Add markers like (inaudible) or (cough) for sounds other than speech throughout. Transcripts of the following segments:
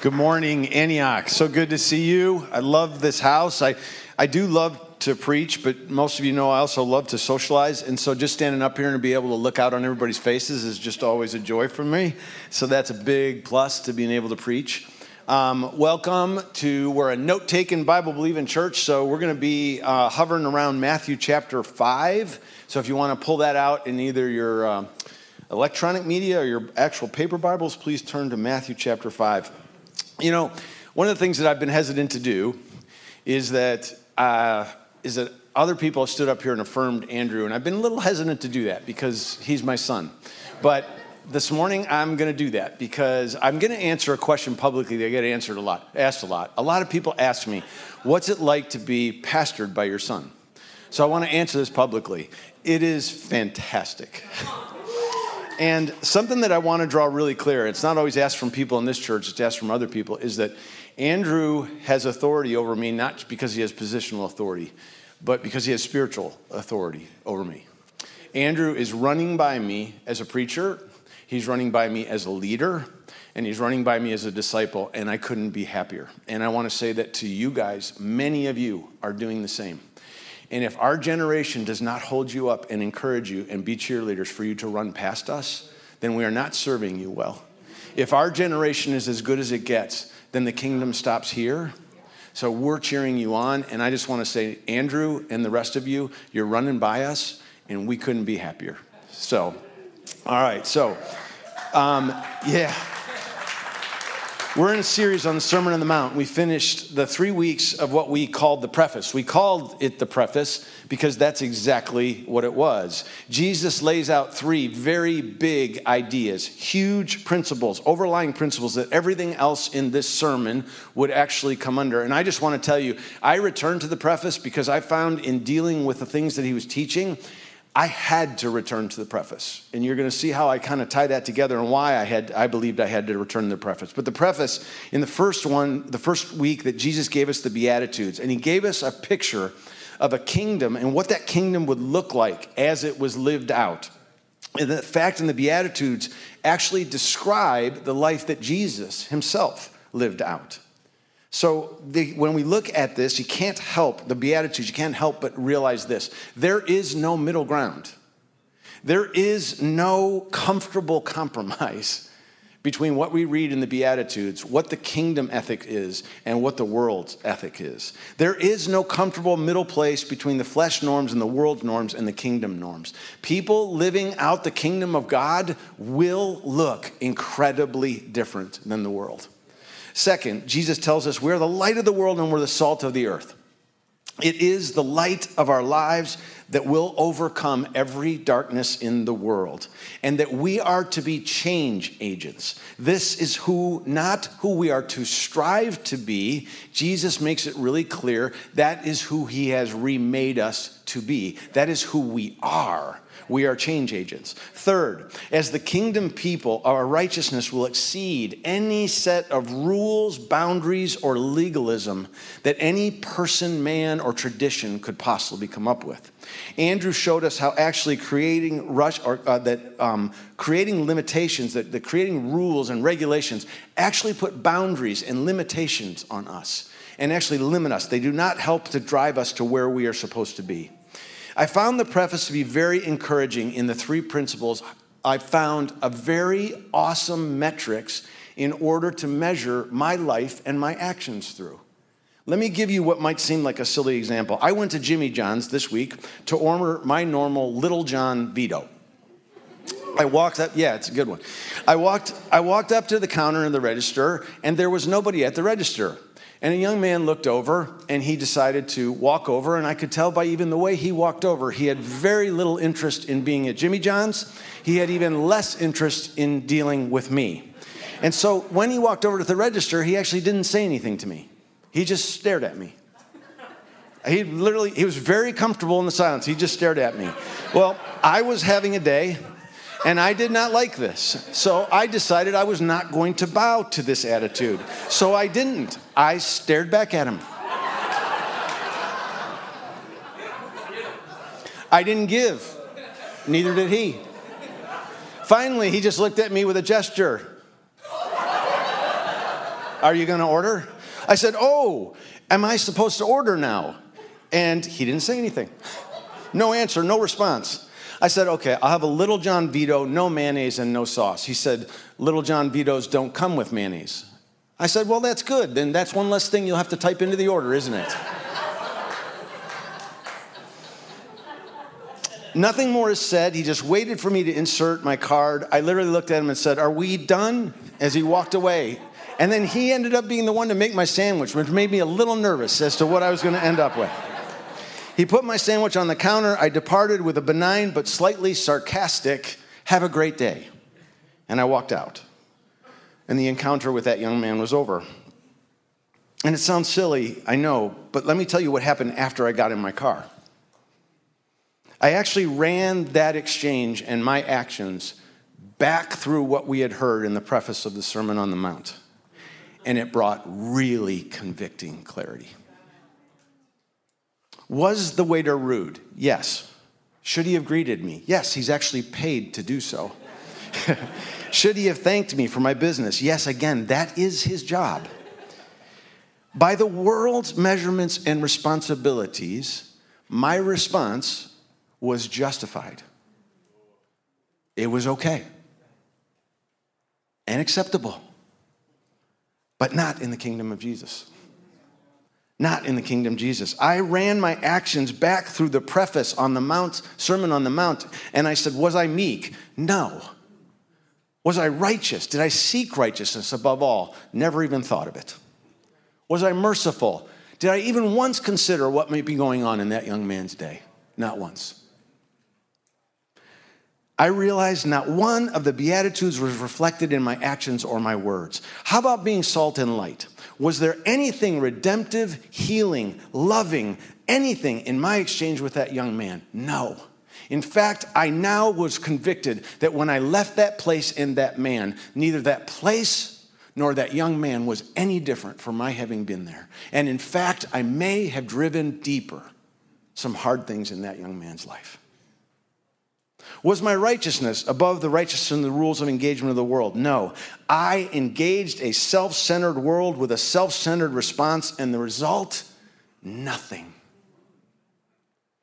Good morning, Antioch. So good to see you. I love this house. I, I do love to preach, but most of you know I also love to socialize. And so just standing up here and be able to look out on everybody's faces is just always a joy for me. So that's a big plus to being able to preach. Um, welcome to, we're a note taking Bible believing church. So we're going to be uh, hovering around Matthew chapter 5. So if you want to pull that out in either your uh, electronic media or your actual paper Bibles, please turn to Matthew chapter 5. You know, one of the things that I've been hesitant to do is that uh, is that other people have stood up here and affirmed Andrew, and I've been a little hesitant to do that because he's my son. But this morning I'm going to do that because I'm going to answer a question publicly that I get answered a lot, asked a lot. A lot of people ask me, "What's it like to be pastored by your son?" So I want to answer this publicly. It is fantastic. (laughs) And something that I want to draw really clear, it's not always asked from people in this church, it's asked from other people, is that Andrew has authority over me not because he has positional authority, but because he has spiritual authority over me. Andrew is running by me as a preacher, he's running by me as a leader, and he's running by me as a disciple, and I couldn't be happier. And I want to say that to you guys, many of you are doing the same. And if our generation does not hold you up and encourage you and be cheerleaders for you to run past us, then we are not serving you well. If our generation is as good as it gets, then the kingdom stops here. So we're cheering you on. And I just want to say, Andrew and the rest of you, you're running by us, and we couldn't be happier. So, all right. So, um, yeah. We're in a series on the Sermon on the Mount. We finished the three weeks of what we called the preface. We called it the preface because that's exactly what it was. Jesus lays out three very big ideas, huge principles, overlying principles that everything else in this sermon would actually come under. And I just want to tell you, I returned to the preface because I found in dealing with the things that he was teaching, I had to return to the preface. And you're going to see how I kind of tie that together and why I had I believed I had to return to the preface. But the preface in the first one, the first week that Jesus gave us the beatitudes and he gave us a picture of a kingdom and what that kingdom would look like as it was lived out. And the fact in the beatitudes actually describe the life that Jesus himself lived out. So the, when we look at this, you can't help the Beatitudes, you can't help but realize this there is no middle ground. There is no comfortable (laughs) compromise between what we read in the Beatitudes, what the kingdom ethic is, and what the world's ethic is. There is no comfortable middle place between the flesh norms and the world norms and the kingdom norms. People living out the kingdom of God will look incredibly different than the world. Second, Jesus tells us we're the light of the world and we're the salt of the earth. It is the light of our lives that will overcome every darkness in the world, and that we are to be change agents. This is who, not who we are to strive to be. Jesus makes it really clear that is who he has remade us to be. That is who we are. We are change agents. Third, as the kingdom people, our righteousness will exceed any set of rules, boundaries, or legalism that any person, man, or tradition could possibly come up with. Andrew showed us how actually creating rush or uh, that um, creating limitations, that, that creating rules and regulations actually put boundaries and limitations on us and actually limit us. They do not help to drive us to where we are supposed to be. I found the preface to be very encouraging in the three principles. I found a very awesome metrics in order to measure my life and my actions through. Let me give you what might seem like a silly example. I went to Jimmy John's this week to order my normal Little John Vito. I walked up, yeah, it's a good one. I walked, I walked up to the counter in the register, and there was nobody at the register. And a young man looked over and he decided to walk over. And I could tell by even the way he walked over, he had very little interest in being at Jimmy John's. He had even less interest in dealing with me. And so when he walked over to the register, he actually didn't say anything to me. He just stared at me. He literally, he was very comfortable in the silence. He just stared at me. Well, I was having a day and I did not like this. So I decided I was not going to bow to this attitude. So I didn't. I stared back at him. I didn't give. Neither did he. Finally, he just looked at me with a gesture. Are you going to order? I said, Oh, am I supposed to order now? And he didn't say anything. No answer, no response. I said, Okay, I'll have a Little John Vito, no mayonnaise and no sauce. He said, Little John Vitos don't come with mayonnaise. I said, Well, that's good. Then that's one less thing you'll have to type into the order, isn't it? Nothing more is said. He just waited for me to insert my card. I literally looked at him and said, Are we done? as he walked away. And then he ended up being the one to make my sandwich, which made me a little nervous as to what I was going to end up with. He put my sandwich on the counter. I departed with a benign but slightly sarcastic, Have a great day. And I walked out. And the encounter with that young man was over. And it sounds silly, I know, but let me tell you what happened after I got in my car. I actually ran that exchange and my actions back through what we had heard in the preface of the Sermon on the Mount, and it brought really convicting clarity. Was the waiter rude? Yes. Should he have greeted me? Yes, he's actually paid to do so. (laughs) Should he have thanked me for my business? Yes, again, that is his job. By the world's measurements and responsibilities, my response was justified. It was okay and acceptable, but not in the kingdom of Jesus. Not in the kingdom Jesus. I ran my actions back through the preface on the Mount, Sermon on the Mount, and I said, Was I meek? No. Was I righteous? Did I seek righteousness above all? Never even thought of it. Was I merciful? Did I even once consider what might be going on in that young man's day? Not once. I realized not one of the Beatitudes was reflected in my actions or my words. How about being salt and light? Was there anything redemptive, healing, loving, anything in my exchange with that young man? No. In fact, I now was convicted that when I left that place and that man, neither that place nor that young man was any different from my having been there. And in fact, I may have driven deeper some hard things in that young man's life. Was my righteousness above the righteousness and the rules of engagement of the world? No. I engaged a self centered world with a self centered response, and the result? Nothing.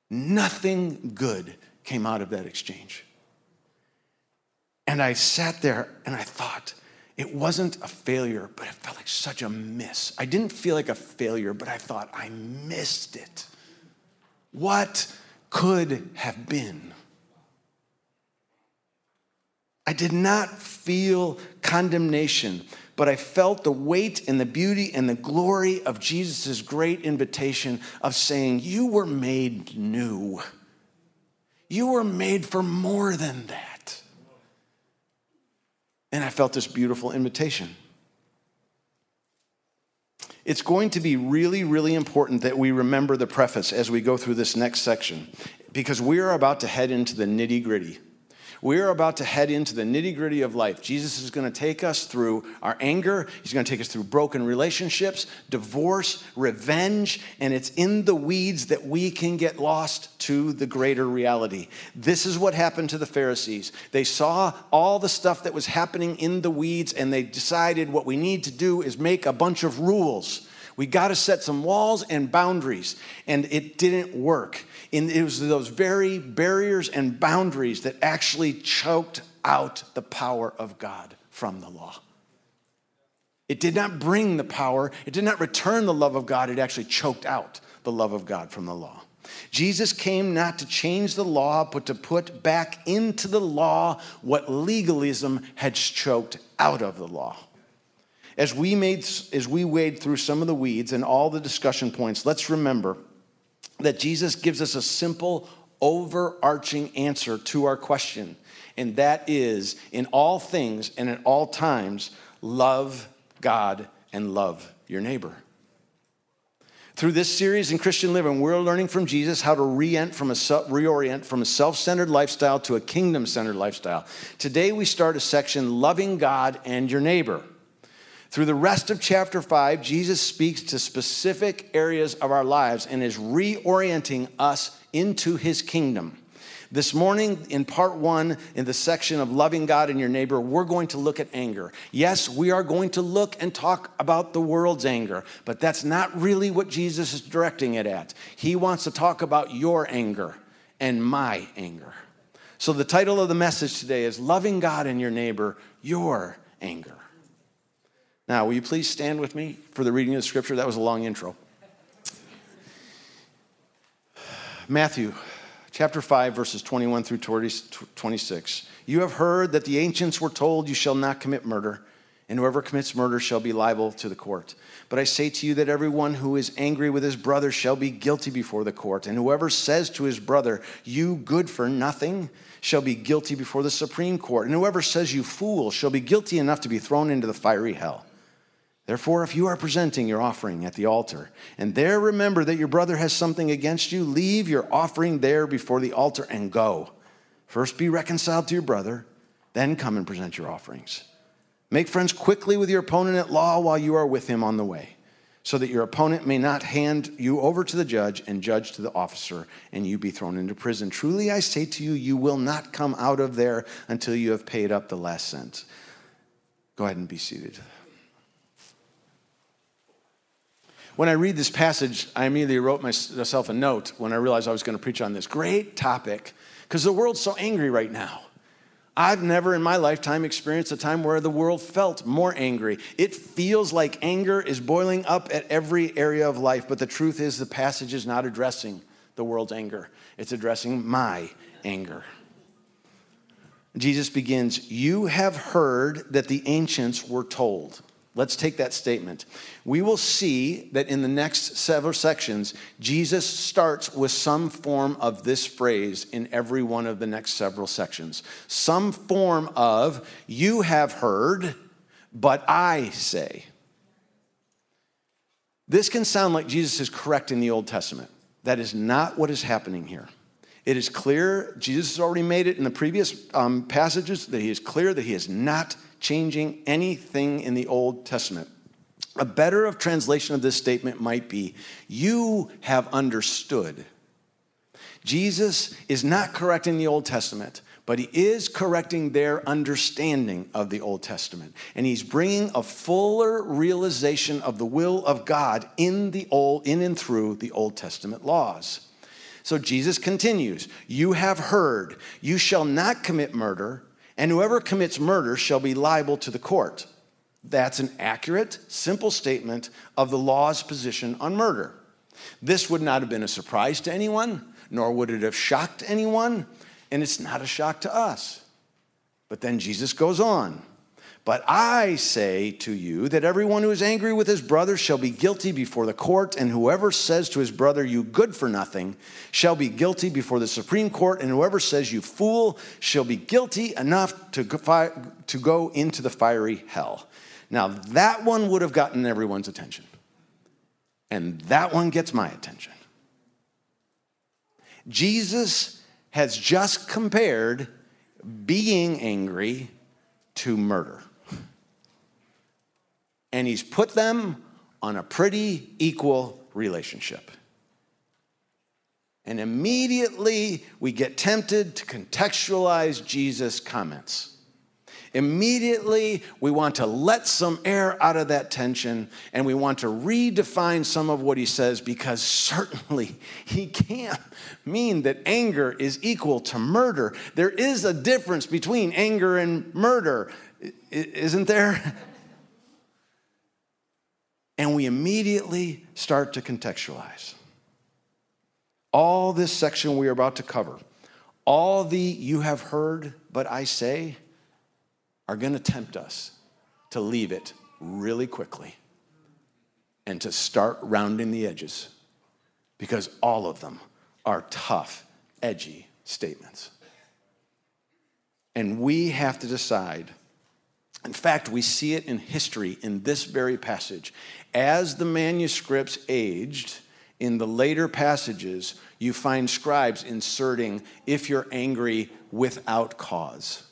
Nothing good came out of that exchange. And I sat there and I thought, it wasn't a failure, but it felt like such a miss. I didn't feel like a failure, but I thought, I missed it. What could have been? I did not feel condemnation, but I felt the weight and the beauty and the glory of Jesus' great invitation of saying, You were made new. You were made for more than that. And I felt this beautiful invitation. It's going to be really, really important that we remember the preface as we go through this next section because we are about to head into the nitty gritty. We're about to head into the nitty gritty of life. Jesus is going to take us through our anger. He's going to take us through broken relationships, divorce, revenge, and it's in the weeds that we can get lost to the greater reality. This is what happened to the Pharisees. They saw all the stuff that was happening in the weeds, and they decided what we need to do is make a bunch of rules. We got to set some walls and boundaries, and it didn't work in, it was those very barriers and boundaries that actually choked out the power of God from the law. It did not bring the power, it did not return the love of God, it actually choked out the love of God from the law. Jesus came not to change the law, but to put back into the law what legalism had choked out of the law. As we, made, as we wade through some of the weeds and all the discussion points, let's remember that Jesus gives us a simple, overarching answer to our question. And that is in all things and at all times, love God and love your neighbor. Through this series in Christian living, we're learning from Jesus how to reorient from a, reorient from a self centered lifestyle to a kingdom centered lifestyle. Today, we start a section loving God and your neighbor. Through the rest of chapter 5, Jesus speaks to specific areas of our lives and is reorienting us into his kingdom. This morning, in part one, in the section of loving God and your neighbor, we're going to look at anger. Yes, we are going to look and talk about the world's anger, but that's not really what Jesus is directing it at. He wants to talk about your anger and my anger. So, the title of the message today is Loving God and Your Neighbor, Your Anger. Now, will you please stand with me for the reading of the scripture? That was a long intro. Matthew chapter 5, verses 21 through 26. You have heard that the ancients were told, You shall not commit murder, and whoever commits murder shall be liable to the court. But I say to you that everyone who is angry with his brother shall be guilty before the court, and whoever says to his brother, You good for nothing, shall be guilty before the Supreme Court, and whoever says, You fool, shall be guilty enough to be thrown into the fiery hell. Therefore, if you are presenting your offering at the altar, and there remember that your brother has something against you, leave your offering there before the altar and go. First be reconciled to your brother, then come and present your offerings. Make friends quickly with your opponent at law while you are with him on the way, so that your opponent may not hand you over to the judge and judge to the officer, and you be thrown into prison. Truly, I say to you, you will not come out of there until you have paid up the last cent. Go ahead and be seated. When I read this passage, I immediately wrote myself a note when I realized I was going to preach on this great topic because the world's so angry right now. I've never in my lifetime experienced a time where the world felt more angry. It feels like anger is boiling up at every area of life, but the truth is the passage is not addressing the world's anger, it's addressing my anger. Jesus begins, You have heard that the ancients were told. Let's take that statement. We will see that in the next several sections, Jesus starts with some form of this phrase in every one of the next several sections. Some form of, you have heard, but I say. This can sound like Jesus is correcting the Old Testament. That is not what is happening here. It is clear, Jesus has already made it in the previous um, passages, that he is clear that he is not changing anything in the Old Testament. A better of translation of this statement might be You have understood. Jesus is not correcting the Old Testament, but he is correcting their understanding of the Old Testament. And he's bringing a fuller realization of the will of God in the old in and through the Old Testament laws. So Jesus continues, "You have heard, you shall not commit murder, and whoever commits murder shall be liable to the court. That's an accurate, simple statement of the law's position on murder. This would not have been a surprise to anyone, nor would it have shocked anyone, and it's not a shock to us. But then Jesus goes on. But I say to you that everyone who is angry with his brother shall be guilty before the court, and whoever says to his brother, You good for nothing, shall be guilty before the Supreme Court, and whoever says, You fool, shall be guilty enough to go, to go into the fiery hell. Now, that one would have gotten everyone's attention, and that one gets my attention. Jesus has just compared being angry to murder and he's put them on a pretty equal relationship. And immediately we get tempted to contextualize Jesus' comments. Immediately we want to let some air out of that tension and we want to redefine some of what he says because certainly (laughs) he can't mean that anger is equal to murder. There is a difference between anger and murder, isn't there? (laughs) and we immediately start to contextualize. All this section we are about to cover, all the you have heard, but I say, are going to tempt us to leave it really quickly and to start rounding the edges because all of them are tough, edgy statements. And we have to decide in fact, we see it in history in this very passage. As the manuscripts aged, in the later passages, you find scribes inserting, if you're angry without cause.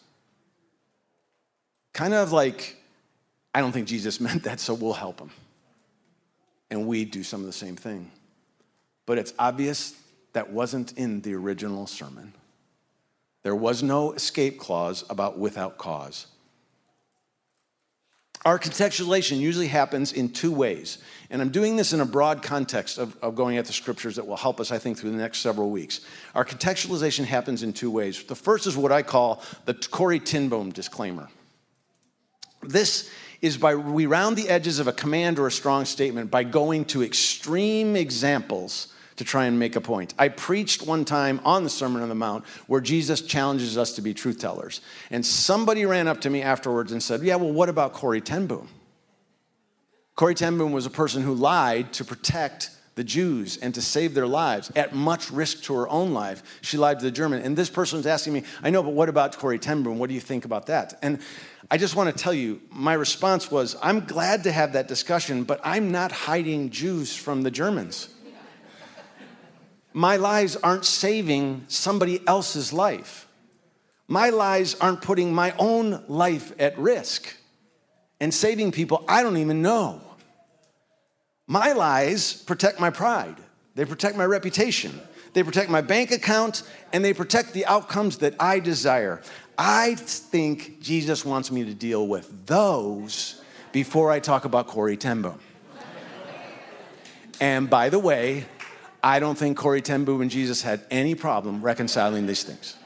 Kind of like, I don't think Jesus (laughs) meant that, so we'll help him. And we do some of the same thing. But it's obvious that wasn't in the original sermon. There was no escape clause about without cause. Our contextualization usually happens in two ways. And I'm doing this in a broad context of, of, going at the scriptures that will help us, I think, through the next several weeks. Our contextualization happens in two ways. The first is what I call the Corrie ten Boom disclaimer. This is by we round the edges of a command or a strong statement by going to extreme examples to try and make a point. I preached one time on the Sermon on the Mount where Jesus challenges us to be truth tellers. And somebody ran up to me afterwards and said, Yeah, well, what about Corrie ten Boom? Corrie ten Boom was a person who lied to protect the Jews and to save their lives at much risk to her own life. She lied to the German. And this person was asking me, I know, but what about Corrie ten Boom? What do you think about that? And I just want to tell you, my response was, I'm glad to have that discussion, but I'm not hiding Jews from the Germans my lies aren't saving somebody else's life. My lies aren't putting my own life at risk and saving people I don't even know. My lies protect my pride, they protect my reputation, they protect my bank account, and they protect the outcomes that I desire. I think Jesus wants me to deal with those before I talk about Corrie ten Boom. And by the way, I don't think Corrie ten and Jesus had any problem reconciling these things.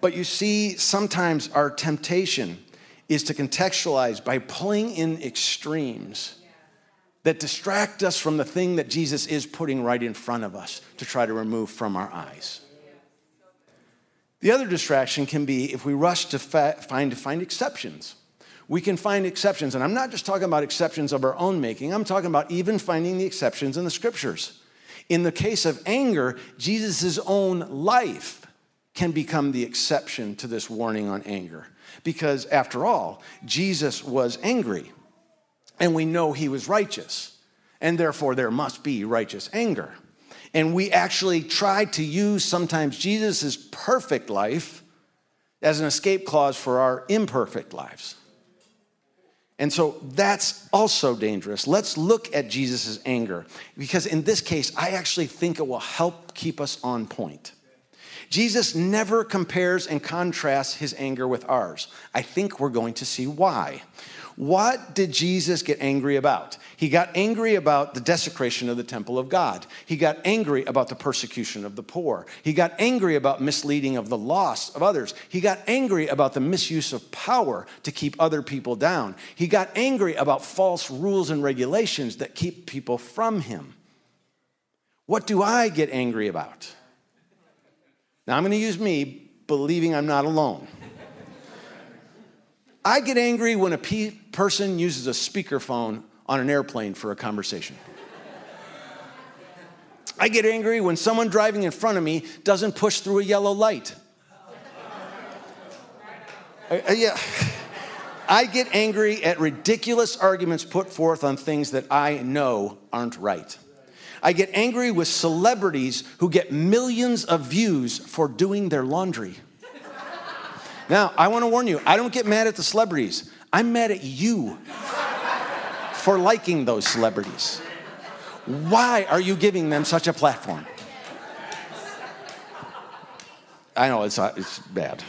But you see, sometimes our temptation is to contextualize by pulling in extremes that distract us from the thing that Jesus is putting right in front of us to try to remove from our eyes. The other distraction can be if we rush to fa- find, find exceptions we can find exceptions. And I'm not just talking about exceptions of our own making, I'm talking about even finding the exceptions in the scriptures. In the case of anger, Jesus' own life can become the exception to this warning on anger. Because after all, Jesus was angry, and we know he was righteous, and therefore there must be righteous anger. And we actually try to use sometimes Jesus' perfect life as an escape clause for our imperfect lives. And so that's also dangerous. Let's look at Jesus' anger because in this case, I actually think it will help keep us on point. Jesus never compares and contrasts his anger with ours. I think we're going to see why. What did Jesus get angry about? He got angry about the desecration of the temple of God. He got angry about the persecution of the poor. He got angry about misleading of the lost of others. He got angry about the misuse of power to keep other people down. He got angry about false rules and regulations that keep people from him. What do I get angry about? Now I'm going to use me believing I'm not alone. I get angry when a pe- person uses a speakerphone on an airplane for a conversation. I get angry when someone driving in front of me doesn't push through a yellow light. Uh, uh, yeah. I get angry at ridiculous arguments put forth on things that I know aren't right. I get angry with celebrities who get millions of views for doing their laundry. Now, I want to warn you, I don't get mad at the celebrities. I'm mad at you for liking those celebrities. Why are you giving them such a platform? I know it's, uh, it's bad.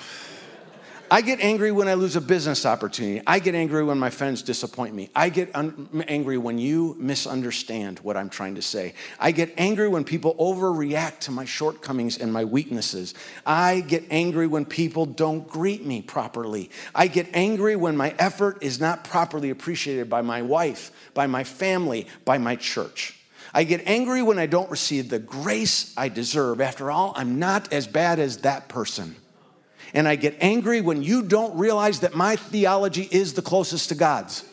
I get angry when I lose a business opportunity. I get angry when my friends disappoint me. I get un- angry when you misunderstand what I'm trying to say. I get angry when people overreact to my shortcomings and my weaknesses. I get angry when people don't greet me properly. I get angry when my effort is not properly appreciated by my wife, by my family, by my church. I get angry when I don't receive the grace I deserve. After all, I'm not as bad as that person and I get angry when you don't realize that my theology is the closest to God's.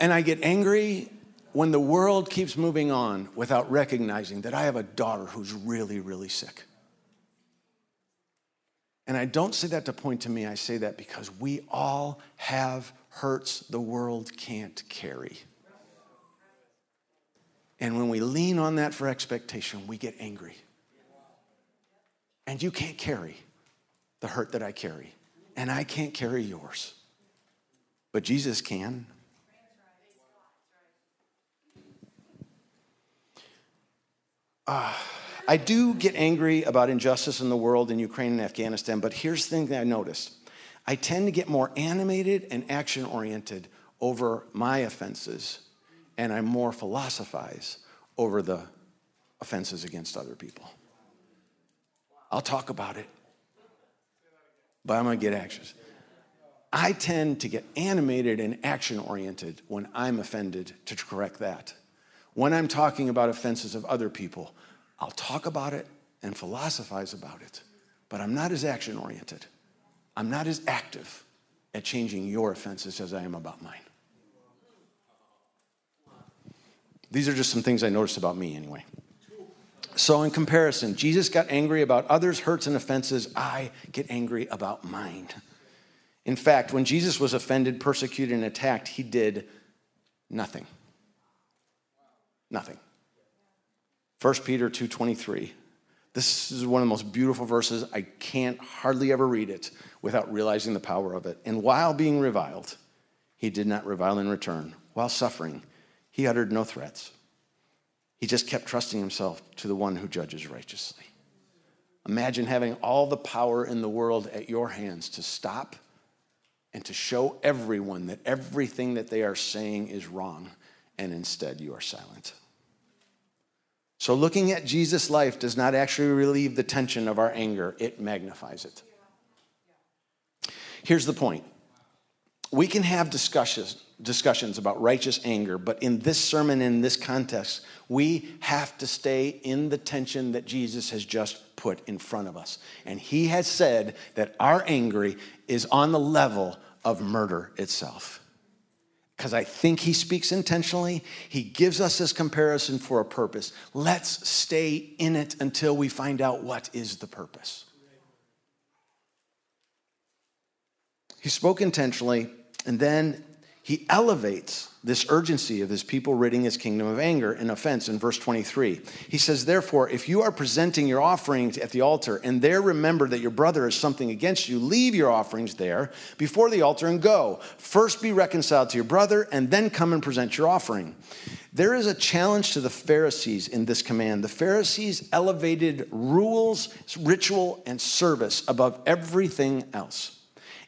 and I get angry when the world keeps moving on without recognizing that I have a daughter who's really, really sick. And I don't say that to point to me, I say that because we all have hurts the world can't carry. And when we lean on that for expectation, we get angry. And you can't carry the hurt that I carry, and I can't carry yours. But Jesus can. Uh, I do get angry about injustice in the world in Ukraine and Afghanistan, but here's the thing that I noticed. I tend to get more animated and action oriented over my offenses, and I more philosophize over the offenses against other people. I'll talk about it, but I'm gonna get actions. I tend to get animated and action oriented when I'm offended to correct that. When I'm talking about offenses of other people, I'll talk about it and philosophize about it, but I'm not as action oriented. I'm not as active at changing your offenses as I am about mine. These are just some things I noticed about me, anyway. So, in comparison, Jesus got angry about others' hurts and offenses. I get angry about mine. In fact, when Jesus was offended, persecuted, and attacked, he did nothing. Nothing. 1 Peter 2:23. This is one of the most beautiful verses. I can't hardly ever read it without realizing the power of it. And while being reviled, he did not revile in return. While suffering, he uttered no threats. He just kept trusting himself to the one who judges righteously. Imagine having all the power in the world at your hands to stop and to show everyone that everything that they are saying is wrong, and instead you are silent. So, looking at Jesus' life does not actually relieve the tension of our anger, it magnifies it. Here's the point we can have discussions, discussions about righteous anger, but in this sermon, in this context, we have to stay in the tension that Jesus has just put in front of us. And he has said that our anger is on the level of murder itself because I think he speaks intentionally. He gives us this comparison for a purpose. Let's stay in it until we find out what is the purpose. He spoke intentionally, and then he elevates this urgency of his people ridding his kingdom of anger and offense in verse 23. He says, Therefore, if you are presenting your offerings at the altar and there remember that your brother has something against you, leave your offerings there before the altar and go. First be reconciled to your brother and then come and present your offering. There is a challenge to the Pharisees in this command. The Pharisees elevated rules, ritual, and service above everything else.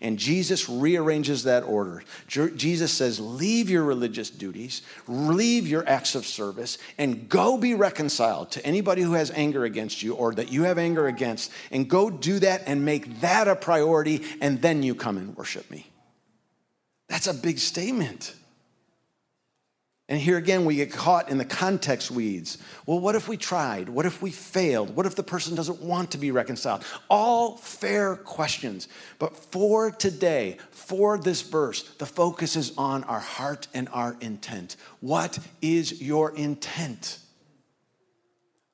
And Jesus rearranges that order. Jesus says, Leave your religious duties, leave your acts of service, and go be reconciled to anybody who has anger against you or that you have anger against, and go do that and make that a priority, and then you come and worship me. That's a big statement. And here again, we get caught in the context weeds. Well, what if we tried? What if we failed? What if the person doesn't want to be reconciled? All fair questions. But for today, for this verse, the focus is on our heart and our intent. What is your intent?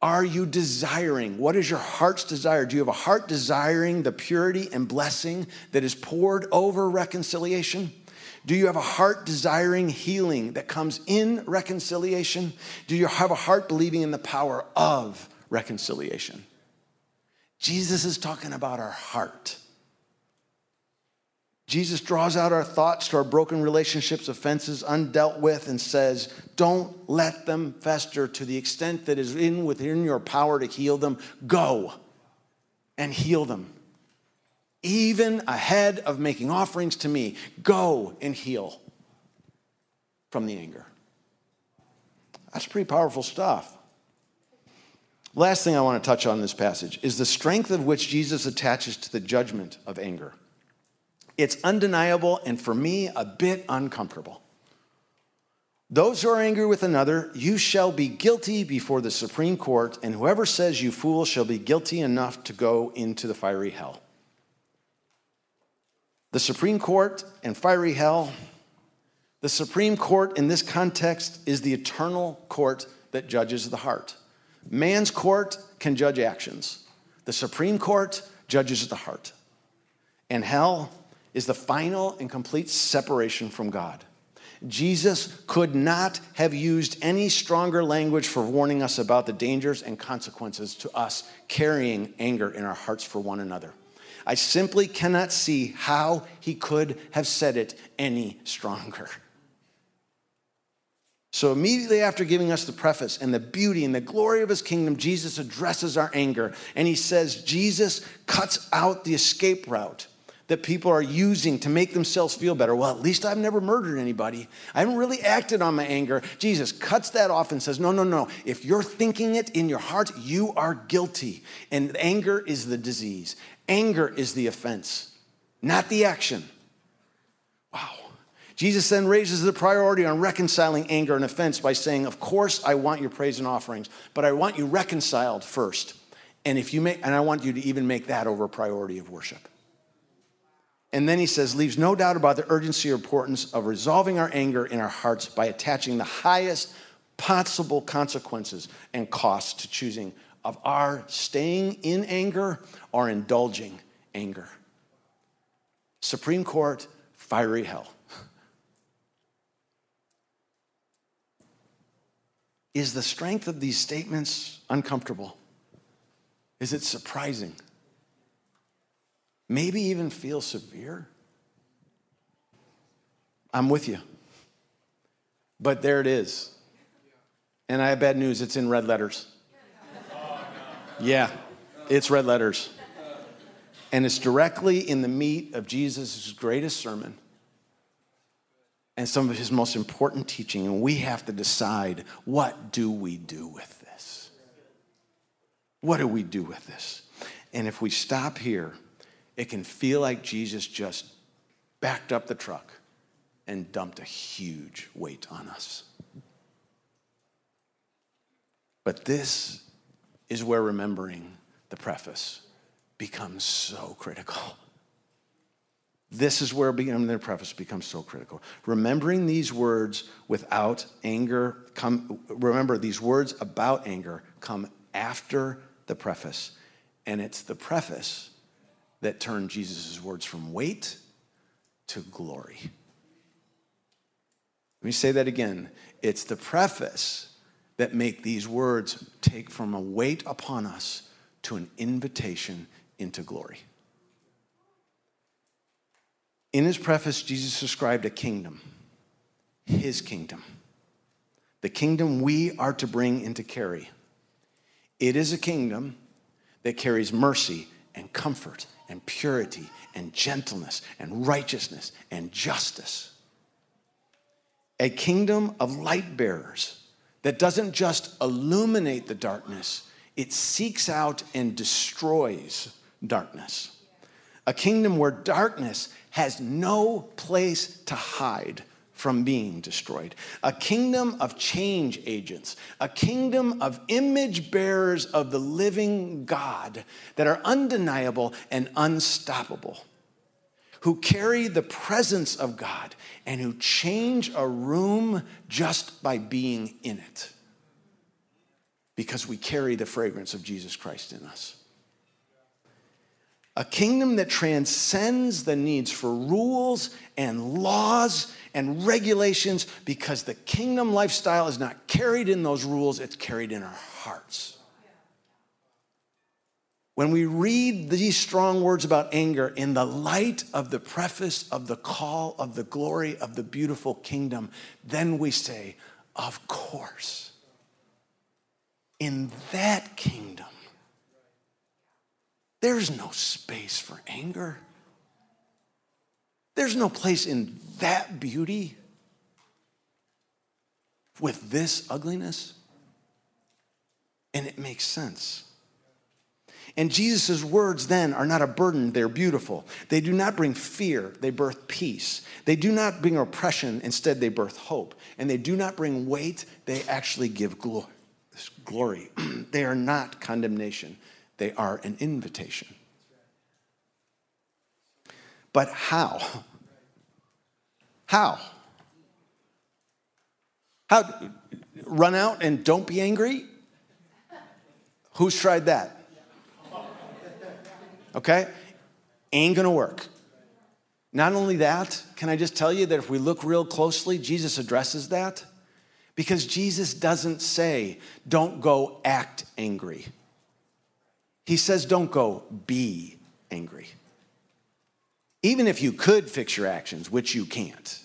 Are you desiring? What is your heart's desire? Do you have a heart desiring the purity and blessing that is poured over reconciliation? Do you have a heart desiring healing that comes in reconciliation? Do you have a heart believing in the power of reconciliation? Jesus is talking about our heart. Jesus draws out our thoughts to our broken relationships, offenses undealt with, and says, Don't let them fester to the extent that is in within your power to heal them. Go and heal them even ahead of making offerings to me, go and heal from the anger. That's pretty powerful stuff. Last thing I want to touch on in this passage is the strength of which Jesus attaches to the judgment of anger. It's undeniable and for me a bit uncomfortable. Those who are angry with another, you shall be guilty before the Supreme Court, and whoever says you fool shall be guilty enough to go into the fiery hell. The Supreme Court and fiery hell. The Supreme Court in this context is the eternal court that judges the heart. Man's court can judge actions, the Supreme Court judges the heart. And hell is the final and complete separation from God. Jesus could not have used any stronger language for warning us about the dangers and consequences to us carrying anger in our hearts for one another. I simply cannot see how he could have said it any stronger. So, immediately after giving us the preface and the beauty and the glory of his kingdom, Jesus addresses our anger and he says, Jesus cuts out the escape route that people are using to make themselves feel better. Well, at least I've never murdered anybody. I haven't really acted on my anger. Jesus cuts that off and says, No, no, no. If you're thinking it in your heart, you are guilty. And anger is the disease, anger is the offense, not the action. Wow. Jesus then raises the priority on reconciling anger and offense by saying, Of course, I want your praise and offerings, but I want you reconciled first. And if you make, and I want you to even make that over priority of worship. And then he says, leaves no doubt about the urgency or importance of resolving our anger in our hearts by attaching the highest possible consequences and costs to choosing of our staying in anger or indulging anger. Supreme Court, fiery hell. Is the strength of these statements uncomfortable? Is it surprising? Maybe even feel severe. I'm with you. But there it is. And I have bad news it's in red letters. Yeah, it's red letters. And it's directly in the meat of Jesus' greatest sermon and some of his most important teaching. And we have to decide what do we do with this? What do we do with this? And if we stop here, it can feel like Jesus just backed up the truck and dumped a huge weight on us. But this is where remembering the preface becomes so critical. This is where remembering um, the preface becomes so critical. Remembering these words without anger come remember these words about anger come after the preface and it's the preface that turned Jesus' words from weight to glory. Let me say that again. It's the preface that make these words take from a weight upon us to an invitation into glory. In his preface, Jesus described a kingdom, his kingdom, the kingdom we are to bring into carry. It is a kingdom that carries mercy and comfort and purity and gentleness and righteousness and justice. A kingdom of light bearers that doesn't just illuminate the darkness, it seeks out and destroys darkness. A kingdom where darkness has no place to hide from being destroyed. A kingdom of change agents, a kingdom of image bearers of the living God that are undeniable and unstoppable, who carry the presence of God and who change a room just by being in it. Because we carry the fragrance of Jesus Christ in us. A kingdom that transcends the needs for rules and laws and regulations because the kingdom lifestyle is not carried in those rules, it's carried in our hearts. When we read these strong words about anger in the light of the preface of the call of the glory of the beautiful kingdom, then we say, Of course, in that kingdom, there's no space for anger. There's no place in that beauty with this ugliness. And it makes sense. And Jesus' words then are not a burden, they're beautiful. They do not bring fear, they birth peace. They do not bring oppression, instead, they birth hope. And they do not bring weight, they actually give glory. (clears throat) they are not condemnation, they are an invitation. But how? How? How? Run out and don't be angry? Who's tried that? Okay? Ain't gonna work. Not only that, can I just tell you that if we look real closely, Jesus addresses that? Because Jesus doesn't say, don't go act angry. He says, don't go be angry. Even if you could fix your actions, which you can't,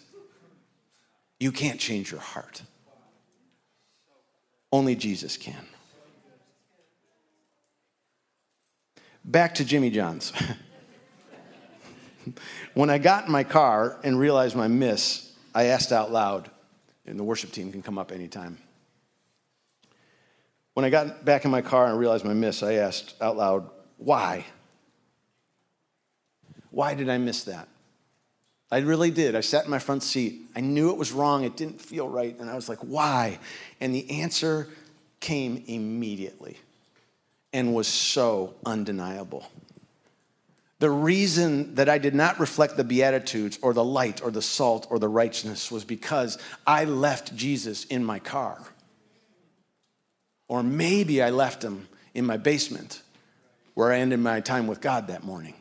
you can't change your heart. Only Jesus can. Back to Jimmy John's. (laughs) when I got in my car and realized my miss, I asked out loud, and the worship team can come up anytime. When I got back in my car and realized my miss, I asked out loud, why? Why did I miss that? I really did. I sat in my front seat. I knew it was wrong. It didn't feel right. And I was like, why? And the answer came immediately and was so undeniable. The reason that I did not reflect the Beatitudes or the light or the salt or the righteousness was because I left Jesus in my car. Or maybe I left him in my basement where I ended my time with God that morning.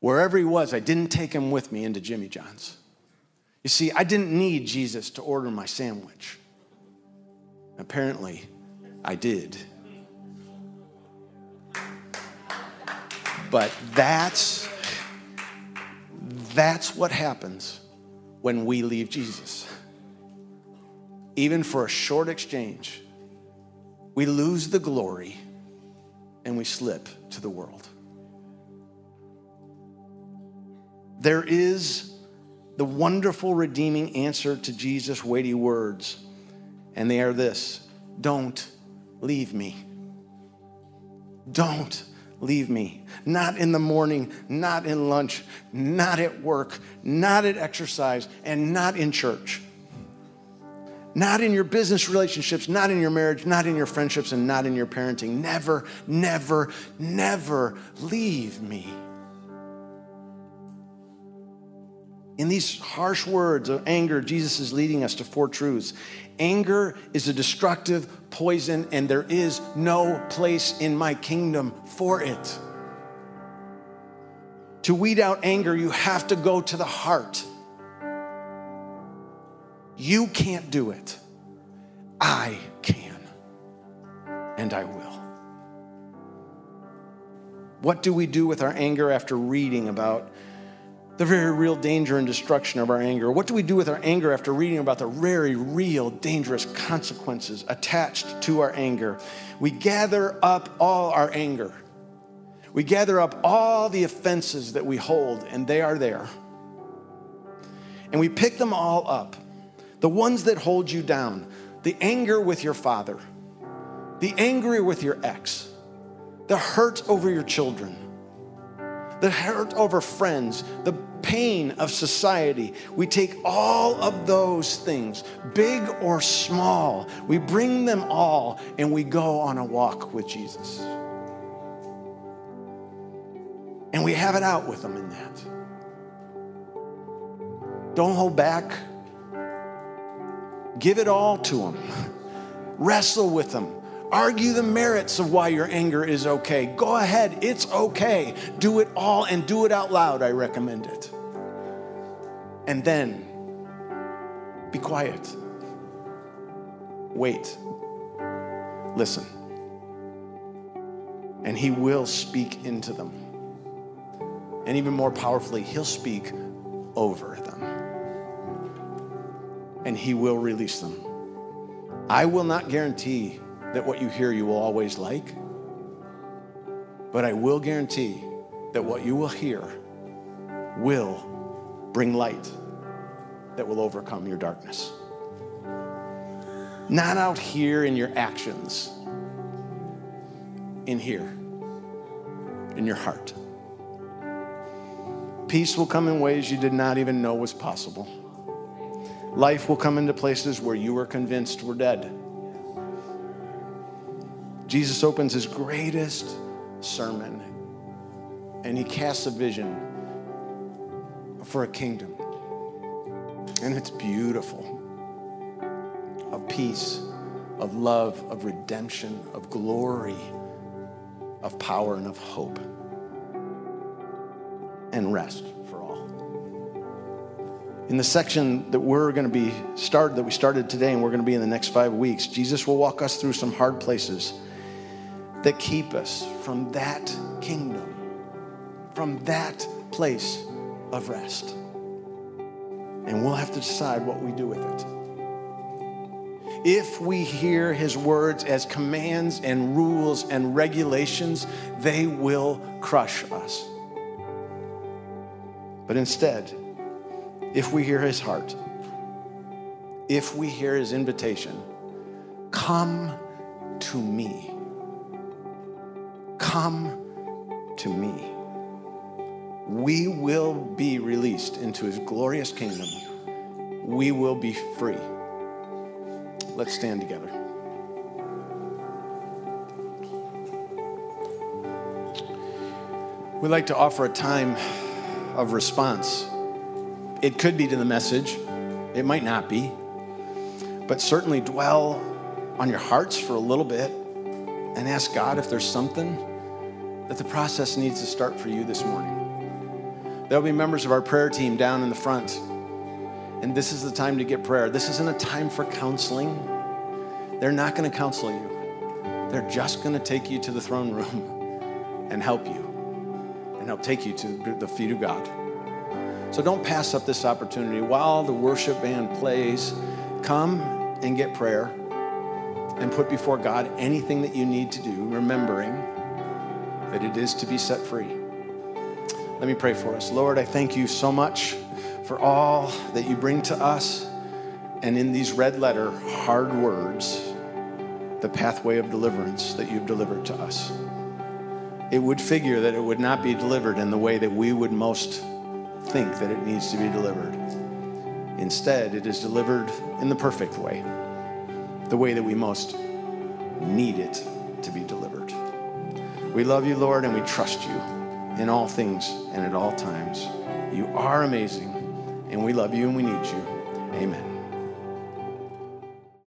Wherever he was, I didn't take him with me into Jimmy John's. You see, I didn't need Jesus to order my sandwich. Apparently, I did. But that's that's what happens when we leave Jesus. Even for a short exchange, we lose the glory and we slip to the world. There is the wonderful redeeming answer to Jesus' weighty words, and they are this Don't leave me. Don't leave me. Not in the morning, not in lunch, not at work, not at exercise, and not in church. Not in your business relationships, not in your marriage, not in your friendships, and not in your parenting. Never, never, never leave me. In these harsh words of anger, Jesus is leading us to four truths. Anger is a destructive poison, and there is no place in my kingdom for it. To weed out anger, you have to go to the heart. You can't do it. I can, and I will. What do we do with our anger after reading about the very real danger and destruction of our anger? What do we do with our anger after reading about the very real dangerous consequences attached to our anger? We gather up all our anger. We gather up all the offenses that we hold, and they are there. And we pick them all up the ones that hold you down, the anger with your father, the anger with your ex, the hurt over your children, the hurt over friends, the pain of society. We take all of those things, big or small, we bring them all and we go on a walk with Jesus. And we have it out with them in that. Don't hold back. Give it all to them. (laughs) Wrestle with Him. Argue the merits of why your anger is okay. Go ahead, it's okay. Do it all and do it out loud. I recommend it. And then be quiet. Wait. Listen. And He will speak into them. And even more powerfully, He'll speak over them and He will release them. I will not guarantee that what you hear you will always like, but I will guarantee that what you will hear will bring light that will overcome your darkness. Not out here in your actions, in here, in your heart. Peace will come in ways you did not even know was possible. Life will come into places where you were convinced were dead. Jesus opens his greatest sermon and he casts a vision for a kingdom. And it's beautiful of peace, of love, of redemption, of glory, of power, and of hope, and rest for all. in the section that we're going to be started that we started today and we're going to be in the next five weeks jesus will walk us through some hard places that keep us from that kingdom from that place of rest and we'll have to decide what we do with it If we hear his words as commands and rules and regulations, they will crush us. But instead, if we hear his heart, if we hear his invitation, come to me. Come to me. We will be released into his glorious kingdom. We will be free. Let's stand together. We'd like to offer a time of response. It could be to the message, it might not be, but certainly dwell on your hearts for a little bit and ask God if there's something that the process needs to start for you this morning. There'll be members of our prayer team down in the front, and this is the time to get prayer. This isn't a time for counseling. They're not going to counsel you, they're just going to take you to the throne room (laughs) and help you and help take you to the feet of God. So don't pass up this opportunity. While the worship band plays, come and get prayer and put before God anything that you need to do, remembering that it is to be set free. Let me pray for us. Lord, I thank you so much for all that you bring to us, and in these red letter, hard words, the pathway of deliverance that you've delivered to us. It would figure that it would not be delivered in the way that we would most think that it needs to be delivered. Instead, it is delivered in the perfect way, the way that we most need it to be delivered. We love you, Lord, and we trust you in all things and at all times. You are amazing, and we love you and we need you. Amen.